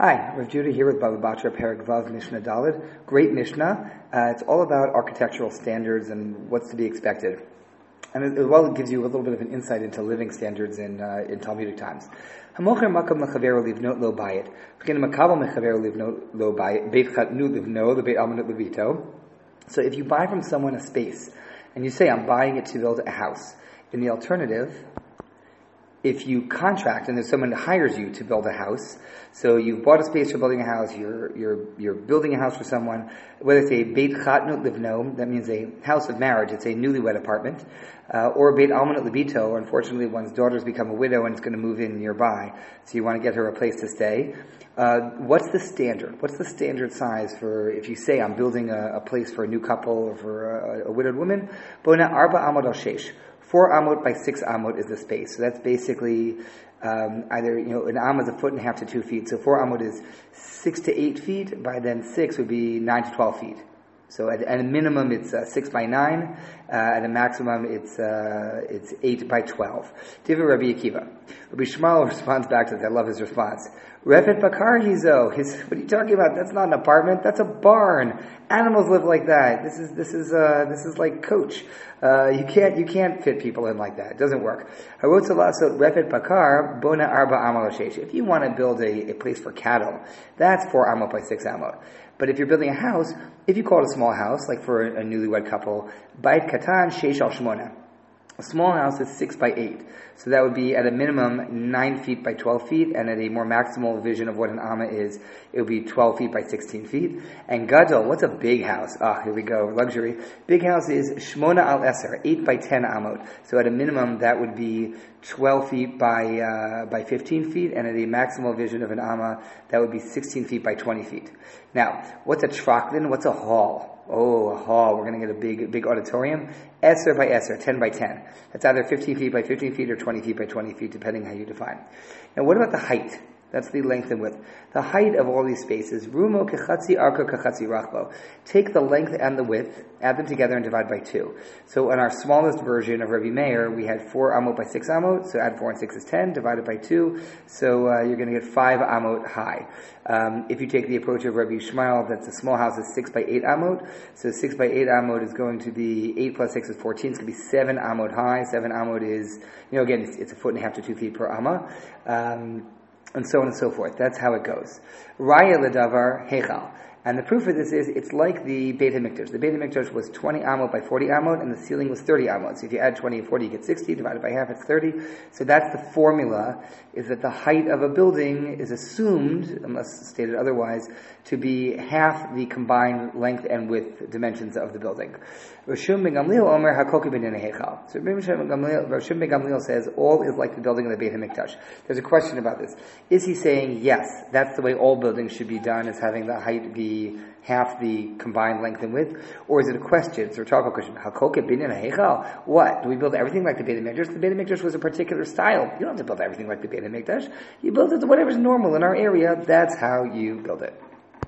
Hi, Rav Judah here with Baba Batra Perek Vav Mishnah Dalid. Great Mishnah. Uh, it's all about architectural standards and what's to be expected. And as well, it gives you a little bit of an insight into living standards in, uh, in Talmudic times. Hamocher makam livnot lo bayit. Livnot lo bayit. Beit livno, the beit almanut levito. So if you buy from someone a space, and you say, I'm buying it to build a house, in the alternative, if you contract and there's someone that hires you to build a house, so you've bought a space for building a house, you're, you're, you're building a house for someone, whether it's a Beit Chatnut Livno, that means a house of marriage, it's a newlywed apartment, uh, or Beit Almanut Libito, unfortunately one's daughter's become a widow and it's going to move in nearby, so you want to get her a place to stay. Uh, what's the standard? What's the standard size for if you say I'm building a, a place for a new couple or for a, a widowed woman? Bona arba amod al shesh. Four amot by six amot is the space. So that's basically um, either, you know, an am is a foot and a half to two feet. So four amot is six to eight feet. By then six would be nine to twelve feet. So at, at a minimum, it's uh, six by nine. Uh, at a maximum, it's uh, it's eight by twelve. Diva Rabbi Akiva. Rabbi Shmuel responds back to this. I love his response. Refet bakar hizo. His, what are you talking about? That's not an apartment. That's a barn. Animals live like that. This is this is uh, this is like coach. Uh, you can't you can't fit people in like that. It doesn't work. If you want to build a, a place for cattle, that's four amot by six amot. But if you're building a house, if you call it a small house, like for a, a newlywed couple, bait katan sheish al shmona. A small house is six by eight. So that would be at a minimum nine feet by 12 feet, and at a more maximal vision of what an amma is, it would be 12 feet by 16 feet. And gadol, what's a big house? Ah, here we go, luxury. Big house is shmona al eser, 8 by 10 amot. So at a minimum, that would be 12 feet by, uh, by 15 feet, and at a maximal vision of an amma, that would be 16 feet by 20 feet. Now, what's a traklin? What's a hall? Oh, a. We're going to get a big, big auditorium. Esser by Esser, 10 by 10. That's either 15 feet by 15 feet or 20 feet by 20 feet, depending how you define. Now, what about the height? That's the length and width. The height of all these spaces, rumo kechatzi arko kechatzi rachbo. Take the length and the width, add them together and divide by two. So on our smallest version of Rabbi Meir, we had four amot by six amot, so add four and six is ten, divided by two, so uh, you're going to get five amot high. Um, if you take the approach of Rabbi Shmuel, that's a small house is six by eight amot, so six by eight amot is going to be eight plus six is fourteen, it's going to be seven amot high, seven amot is, you know, again, it's, it's, a foot and a half to two feet per amma. Um, and so on and so forth. That's how it goes. Raya ledavar hechal. And the proof of this is it's like the Beit HaMikdash. The Beit HaMikdash was 20 amot by 40 amot, and the ceiling was 30 amot. So if you add 20 and 40, you get 60. Divided by half, it's 30. So that's the formula, is that the height of a building is assumed, unless stated otherwise, to be half the combined length and width dimensions of the building. Rashum ben Gamliel Omer Hakoki ben Hechal. So Rashum ben Gamliel says all is like the building of the Beit HaMikdash. There's a question about this. Is he saying, yes, that's the way all buildings should be done, is having the height be half the combined length and width? Or is it a question? It's a rhetorical question. What? Do we build everything like the Beit HaMikdash? The Beit HaMikdash was a particular style. You don't have to build everything like the Beit HaMikdash. You build it to whatever's normal in our area. That's how you build it.